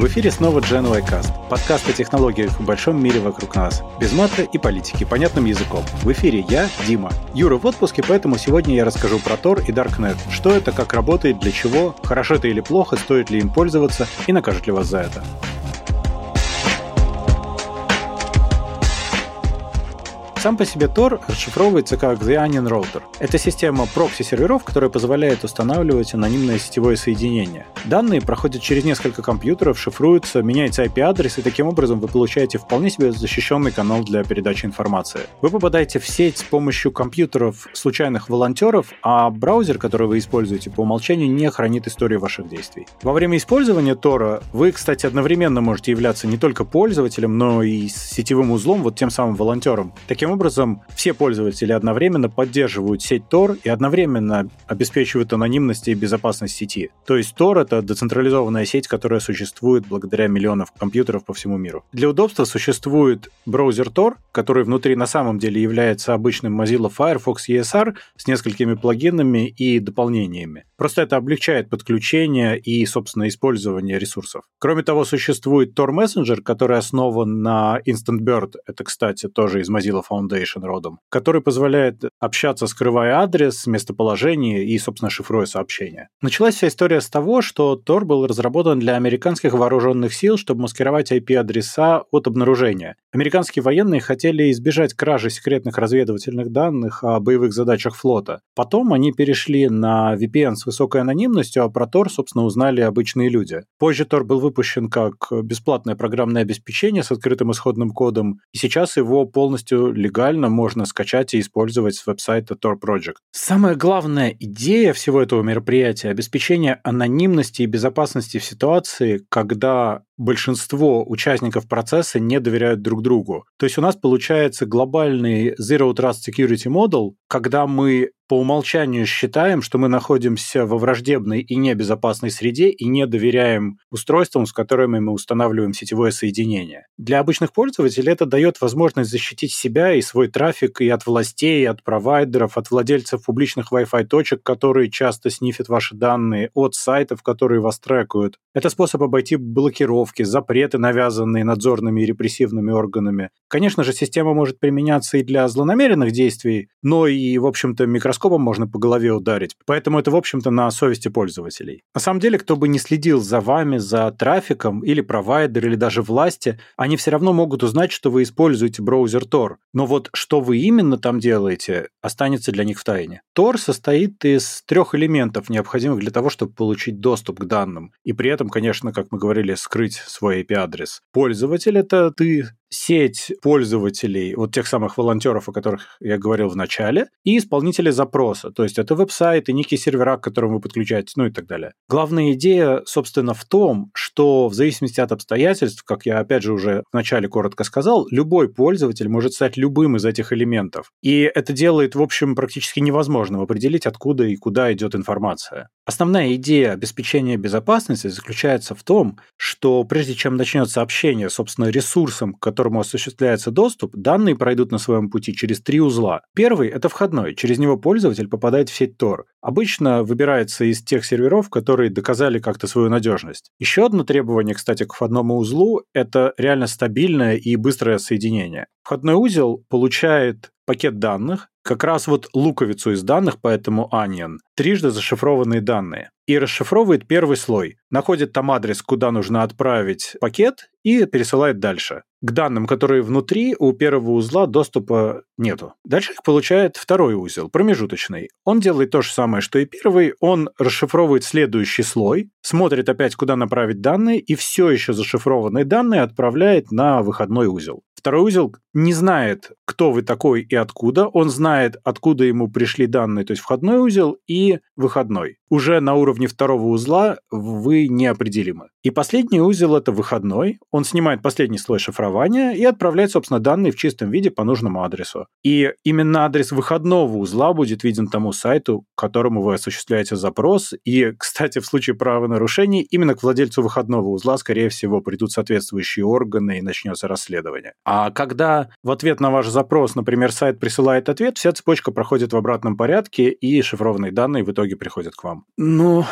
В эфире снова Gen y Cast, подкаст о технологиях в большом мире вокруг нас, без мата и политики, понятным языком. В эфире я, Дима. Юра в отпуске, поэтому сегодня я расскажу про Tor и Darknet, что это, как работает, для чего, хорошо это или плохо, стоит ли им пользоваться и накажут ли вас за это. Сам по себе Tor расшифровывается как The Onion Router. Это система прокси-серверов, которая позволяет устанавливать анонимное сетевое соединение. Данные проходят через несколько компьютеров, шифруются, меняется IP-адрес, и таким образом вы получаете вполне себе защищенный канал для передачи информации. Вы попадаете в сеть с помощью компьютеров случайных волонтеров, а браузер, который вы используете по умолчанию, не хранит историю ваших действий. Во время использования Тора вы, кстати, одновременно можете являться не только пользователем, но и сетевым узлом, вот тем самым волонтером. Таким Таким образом, все пользователи одновременно поддерживают сеть Tor и одновременно обеспечивают анонимность и безопасность сети. То есть Tor — это децентрализованная сеть, которая существует благодаря миллионам компьютеров по всему миру. Для удобства существует браузер Tor, который внутри на самом деле является обычным Mozilla Firefox ESR с несколькими плагинами и дополнениями. Просто это облегчает подключение и, собственно, использование ресурсов. Кроме того, существует Tor Messenger, который основан на Instant Bird. Это, кстати, тоже из Mozilla Foundation родом, который позволяет общаться, скрывая адрес, местоположение и, собственно, шифруя сообщения. Началась вся история с того, что Tor был разработан для американских вооруженных сил, чтобы маскировать IP-адреса от обнаружения. Американские военные хотели избежать кражи секретных разведывательных данных о боевых задачах флота. Потом они перешли на VPN с высокой анонимностью, а про Tor, собственно, узнали обычные люди. Позже Tor был выпущен как бесплатное программное обеспечение с открытым исходным кодом, и сейчас его полностью легально можно скачать и использовать с веб-сайта Tor Project. Самая главная идея всего этого мероприятия – обеспечение анонимности и безопасности в ситуации, когда большинство участников процесса не доверяют друг другу. То есть у нас получается глобальный Zero Trust Security Model, когда мы по умолчанию считаем, что мы находимся во враждебной и небезопасной среде и не доверяем устройствам, с которыми мы устанавливаем сетевое соединение. Для обычных пользователей это дает возможность защитить себя и свой трафик и от властей, и от провайдеров, от владельцев публичных Wi-Fi точек, которые часто снифят ваши данные, от сайтов, которые вас трекают. Это способ обойти блокировки, запреты, навязанные надзорными и репрессивными органами. Конечно же, система может применяться и для злонамеренных действий, но и, в общем-то, микроскоп микроскопом можно по голове ударить. Поэтому это, в общем-то, на совести пользователей. На самом деле, кто бы не следил за вами, за трафиком, или провайдер, или даже власти, они все равно могут узнать, что вы используете браузер Tor. Но вот что вы именно там делаете, останется для них в тайне. Tor состоит из трех элементов, необходимых для того, чтобы получить доступ к данным. И при этом, конечно, как мы говорили, скрыть свой IP-адрес. Пользователь — это ты, сеть пользователей, вот тех самых волонтеров, о которых я говорил в начале, и исполнители запроса. То есть это веб-сайт и некие сервера, к которым вы подключаетесь, ну и так далее. Главная идея, собственно, в том, что в зависимости от обстоятельств, как я опять же уже в начале коротко сказал, любой пользователь может стать любым из этих элементов. И это делает, в общем, практически невозможным определить, откуда и куда идет информация. Основная идея обеспечения безопасности заключается в том, что прежде чем начнется общение, собственно, ресурсом, к которому осуществляется доступ, данные пройдут на своем пути через три узла. Первый – это входной, через него пользователь попадает в сеть Tor. Обычно выбирается из тех серверов, которые доказали как-то свою надежность. Еще одно требование, кстати, к входному узлу – это реально стабильное и быстрое соединение. Входной узел получает пакет данных, как раз вот луковицу из данных, поэтому Onion, трижды зашифрованные данные. И расшифровывает первый слой, находит там адрес, куда нужно отправить пакет, и пересылает дальше. К данным, которые внутри, у первого узла доступа нету. Дальше их получает второй узел, промежуточный. Он делает то же самое, что и первый. Он расшифровывает следующий слой, смотрит опять, куда направить данные, и все еще зашифрованные данные отправляет на выходной узел. Второй узел не знает, кто вы такой и откуда. Он знает, откуда ему пришли данные, то есть входной узел и выходной. Уже на уровне второго узла вы неопределимы. И последний узел – это выходной. Он снимает последний слой шифрования и отправляет, собственно, данные в чистом виде по нужному адресу. И именно адрес выходного узла будет виден тому сайту, к которому вы осуществляете запрос. И, кстати, в случае правонарушений, именно к владельцу выходного узла, скорее всего, придут соответствующие органы и начнется расследование. А когда в ответ на ваш запрос, например, сайт присылает ответ, вся цепочка проходит в обратном порядке, и шифрованные данные в итоге приходят к вам. Ну,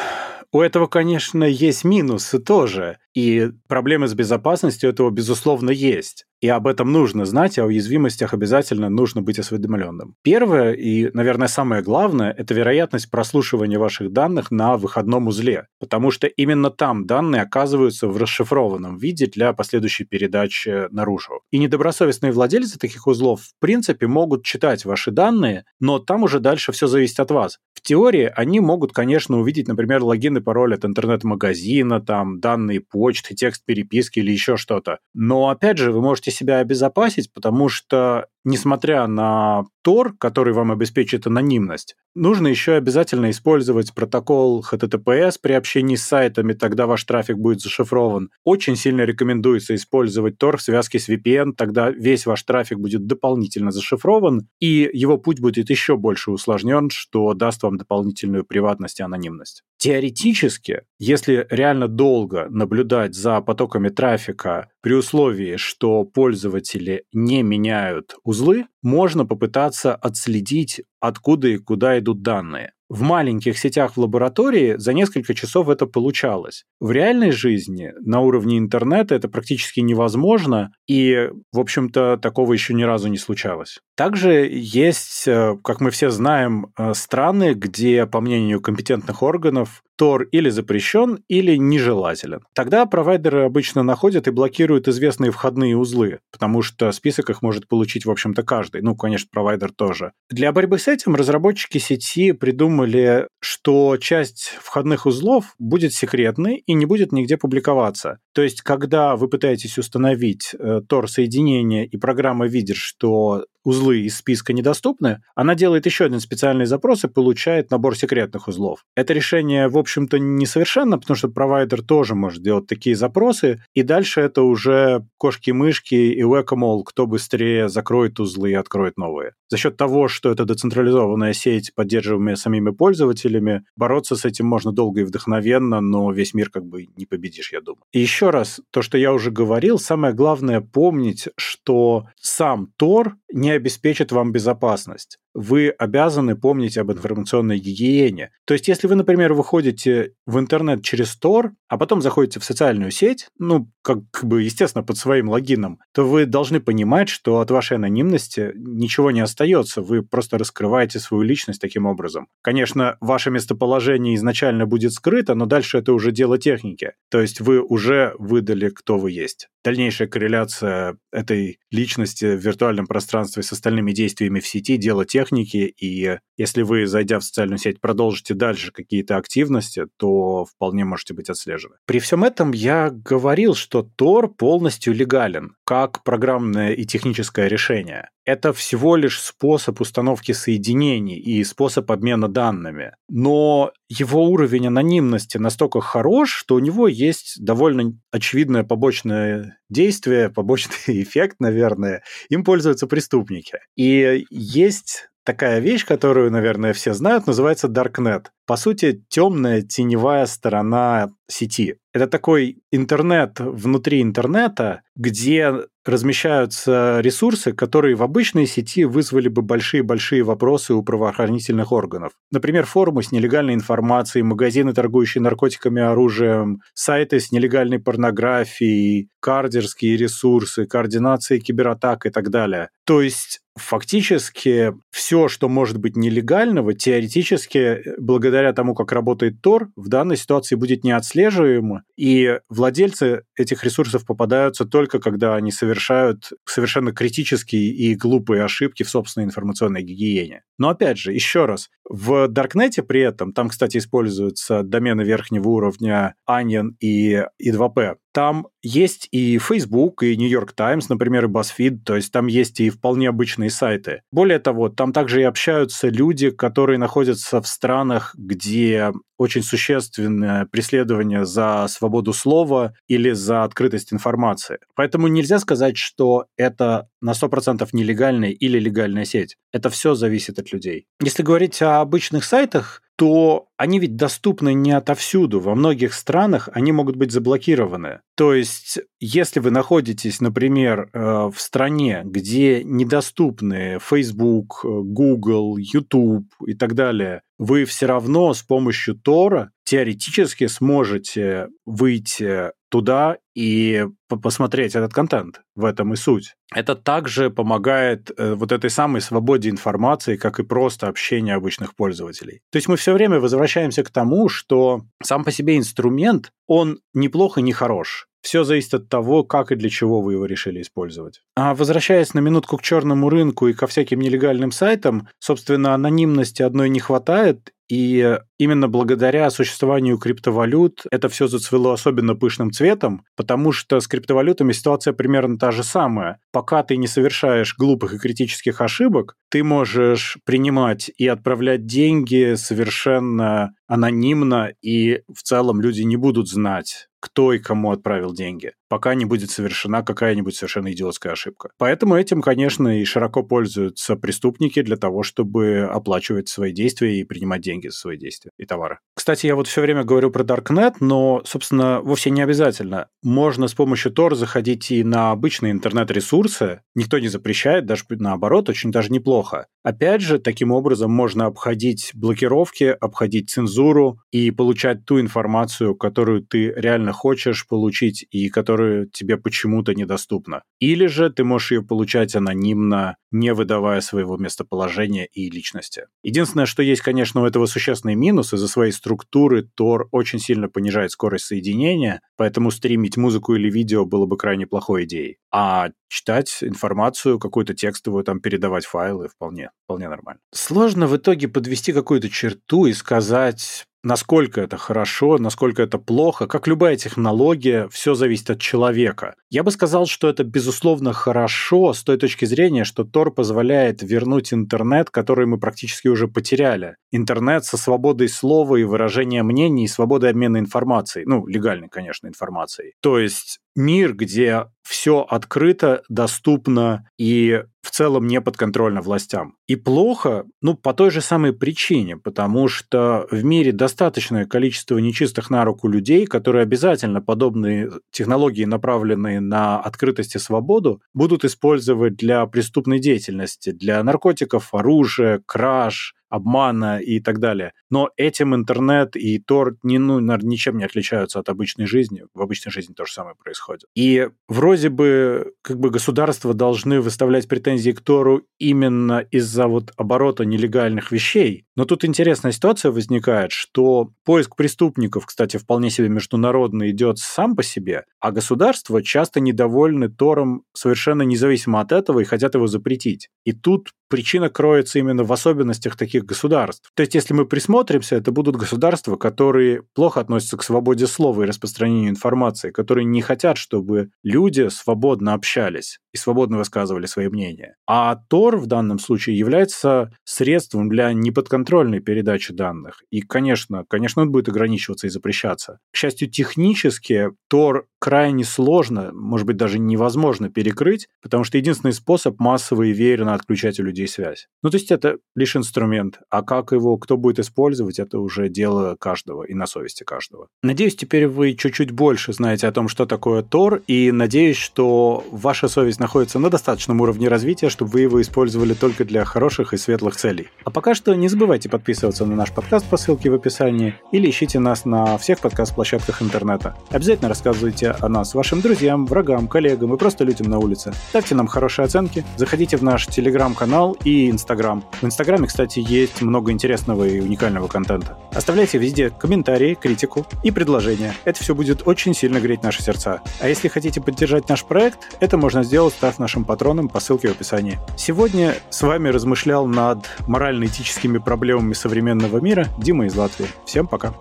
у этого, конечно, есть минусы тоже. И проблемы с безопасностью этого, безусловно, есть. И об этом нужно знать, а о уязвимостях обязательно нужно быть осведомленным. Первое и, наверное, самое главное – это вероятность прослушивания ваших данных на выходном узле, потому что именно там данные оказываются в расшифрованном виде для последующей передачи наружу. И недобросовестные владельцы таких узлов, в принципе, могут читать ваши данные, но там уже дальше все зависит от вас. В теории они могут, конечно, увидеть, например, логин и пароль от интернет-магазина, там, данные почты, текст переписки или еще что-то. Но, опять же, вы можете себя обезопасить, потому что несмотря на Tor, который вам обеспечит анонимность, нужно еще обязательно использовать протокол HTTPS при общении с сайтами, тогда ваш трафик будет зашифрован. Очень сильно рекомендуется использовать Tor в связке с VPN, тогда весь ваш трафик будет дополнительно зашифрован, и его путь будет еще больше усложнен, что даст вам дополнительную приватность и анонимность. Теоретически, если реально долго наблюдать за потоками трафика при условии, что пользователи не меняют узлы, можно попытаться отследить, откуда и куда идут данные. В маленьких сетях в лаборатории за несколько часов это получалось. В реальной жизни на уровне интернета это практически невозможно, и, в общем-то, такого еще ни разу не случалось. Также есть, э, как мы все знаем, э, страны, где, по мнению компетентных органов, Tor или запрещен, или нежелателен. Тогда провайдеры обычно находят и блокируют известные входные узлы, потому что список их может получить, в общем-то, каждый. Ну, конечно, провайдер тоже. Для борьбы с этим разработчики сети придумали, что часть входных узлов будет секретной и не будет нигде публиковаться. То есть, когда вы пытаетесь установить э, Tor-соединение, и программа видит, что узлы из списка недоступны, она делает еще один специальный запрос и получает набор секретных узлов. Это решение, в общем-то, несовершенно, потому что провайдер тоже может делать такие запросы, и дальше это уже кошки-мышки и whack кто быстрее закроет узлы и откроет новые. За счет того, что это децентрализованная сеть, поддерживаемая самими пользователями, бороться с этим можно долго и вдохновенно, но весь мир как бы не победишь, я думаю. И еще раз, то, что я уже говорил, самое главное помнить, что сам Тор не обеспечит вам безопасность. Вы обязаны помнить об информационной гигиене. То есть, если вы, например, выходите в интернет через Tor, а потом заходите в социальную сеть, ну, как бы, естественно, под своим логином, то вы должны понимать, что от вашей анонимности ничего не остается. Вы просто раскрываете свою личность таким образом. Конечно, ваше местоположение изначально будет скрыто, но дальше это уже дело техники. То есть вы уже выдали, кто вы есть. Дальнейшая корреляция этой личности в виртуальном пространстве с остальными действиями в сети – дело техники, и если вы, зайдя в социальную сеть, продолжите дальше какие-то активности, то вполне можете быть отслежены. При всем этом я говорил, что Tor полностью легален, как программное и техническое решение. Это всего лишь способ установки соединений и способ обмена данными. Но его уровень анонимности настолько хорош, что у него есть довольно очевидное побочное действие, побочный эффект, наверное. Им пользуются преступники. И есть такая вещь, которую, наверное, все знают, называется Darknet. По сути, темная теневая сторона сети. Это такой интернет внутри интернета, где размещаются ресурсы, которые в обычной сети вызвали бы большие-большие вопросы у правоохранительных органов. Например, форумы с нелегальной информацией, магазины, торгующие наркотиками и оружием, сайты с нелегальной порнографией, кардерские ресурсы, координация кибератак и так далее. То есть фактически все, что может быть нелегального, теоретически, благодаря тому, как работает Тор, в данной ситуации будет неотслеживаемо, и владельцы этих ресурсов попадаются только когда они совершают совершенно критические и глупые ошибки в собственной информационной гигиене. Но опять же, еще раз, в Даркнете при этом, там, кстати, используются домены верхнего уровня Onion и I2P, там есть и Facebook, и New York Times, например, и BuzzFeed, то есть там есть и вполне обычные сайты. Более того, там также и общаются люди, которые находятся в странах, где очень существенное преследование за свободу слова или за открытость информации. Поэтому нельзя сказать, что это на 100% нелегальная или легальная сеть. Это все зависит от людей. Если говорить о обычных сайтах, то они ведь доступны не отовсюду. Во многих странах они могут быть заблокированы. То есть, если вы находитесь, например, э, в стране, где недоступны Facebook, Google, YouTube и так далее, вы все равно с помощью Тора теоретически сможете выйти туда и посмотреть этот контент. В этом и суть. Это также помогает э, вот этой самой свободе информации, как и просто общение обычных пользователей. То есть мы все время возвращаемся к тому, что сам по себе инструмент, он неплохо, не хорош. Все зависит от того, как и для чего вы его решили использовать. А возвращаясь на минутку к черному рынку и ко всяким нелегальным сайтам, собственно, анонимности одной не хватает, и именно благодаря существованию криптовалют это все зацвело особенно пышным цветом, потому что с криптовалютами ситуация примерно та же самая. Пока ты не совершаешь глупых и критических ошибок, ты можешь принимать и отправлять деньги совершенно анонимно, и в целом люди не будут знать, кто и кому отправил деньги, пока не будет совершена какая-нибудь совершенно идиотская ошибка. Поэтому этим, конечно, и широко пользуются преступники для того, чтобы оплачивать свои действия и принимать деньги за свои действия и товары. Кстати, я вот все время говорю про Darknet, но, собственно, вовсе не обязательно. Можно с помощью Tor заходить и на обычные интернет-ресурсы. Никто не запрещает, даже наоборот, очень даже неплохо. Опять же, таким образом можно обходить блокировки, обходить цензуру и получать ту информацию, которую ты реально хочешь получить и которая тебе почему-то недоступна. Или же ты можешь ее получать анонимно, не выдавая своего местоположения и личности. Единственное, что есть, конечно, у этого существенный минус. Из-за своей структуры Tor очень сильно понижает скорость соединения, поэтому стримить музыку или видео было бы крайне плохой идеей. А читать информацию, какую-то текстовую, там, передавать файлы вполне, вполне нормально. Сложно в итоге подвести какую-то черту и сказать, насколько это хорошо, насколько это плохо. Как любая технология, все зависит от человека. Я бы сказал, что это, безусловно, хорошо с той точки зрения, что Tor позволяет вернуть интернет, который мы практически уже потеряли. Интернет со свободой слова и выражения мнений, и свободой обмена информацией. Ну, легальной, конечно, информацией. То есть мир, где все открыто, доступно и в целом не подконтрольно властям. И плохо, ну, по той же самой причине, потому что в мире достаточное количество нечистых на руку людей, которые обязательно подобные технологии, направленные на открытость и свободу, будут использовать для преступной деятельности, для наркотиков, оружия, краж, обмана и так далее. Но этим интернет и Тор не, ну, ничем не отличаются от обычной жизни. В обычной жизни то же самое происходит. И вроде бы как бы государства должны выставлять претензии к Тору именно из-за вот оборота нелегальных вещей. Но тут интересная ситуация возникает, что поиск преступников, кстати, вполне себе международно идет сам по себе, а государства часто недовольны Тором совершенно независимо от этого и хотят его запретить. И тут причина кроется именно в особенностях таких государств. То есть, если мы присмотримся, это будут государства, которые плохо относятся к свободе слова и распространению информации, которые не хотят, чтобы люди свободно общались свободно высказывали свои мнения. А Тор в данном случае является средством для неподконтрольной передачи данных. И, конечно, конечно, он будет ограничиваться и запрещаться. К счастью, технически Тор крайне сложно, может быть, даже невозможно перекрыть, потому что единственный способ массово и веерно отключать у людей связь. Ну, то есть это лишь инструмент, а как его кто будет использовать, это уже дело каждого и на совести каждого. Надеюсь, теперь вы чуть-чуть больше знаете о том, что такое Тор, и надеюсь, что ваша совесть находится на достаточном уровне развития, чтобы вы его использовали только для хороших и светлых целей. А пока что не забывайте подписываться на наш подкаст по ссылке в описании или ищите нас на всех подкаст-площадках интернета. Обязательно рассказывайте о нас вашим друзьям, врагам, коллегам и просто людям на улице. Ставьте нам хорошие оценки, заходите в наш телеграм-канал и инстаграм. В инстаграме, кстати, есть много интересного и уникального контента. Оставляйте везде комментарии, критику и предложения. Это все будет очень сильно греть наши сердца. А если хотите поддержать наш проект, это можно сделать, став нашим патроном по ссылке в описании. Сегодня с вами размышлял над морально-этическими проблемами современного мира Дима из Латвии. Всем пока!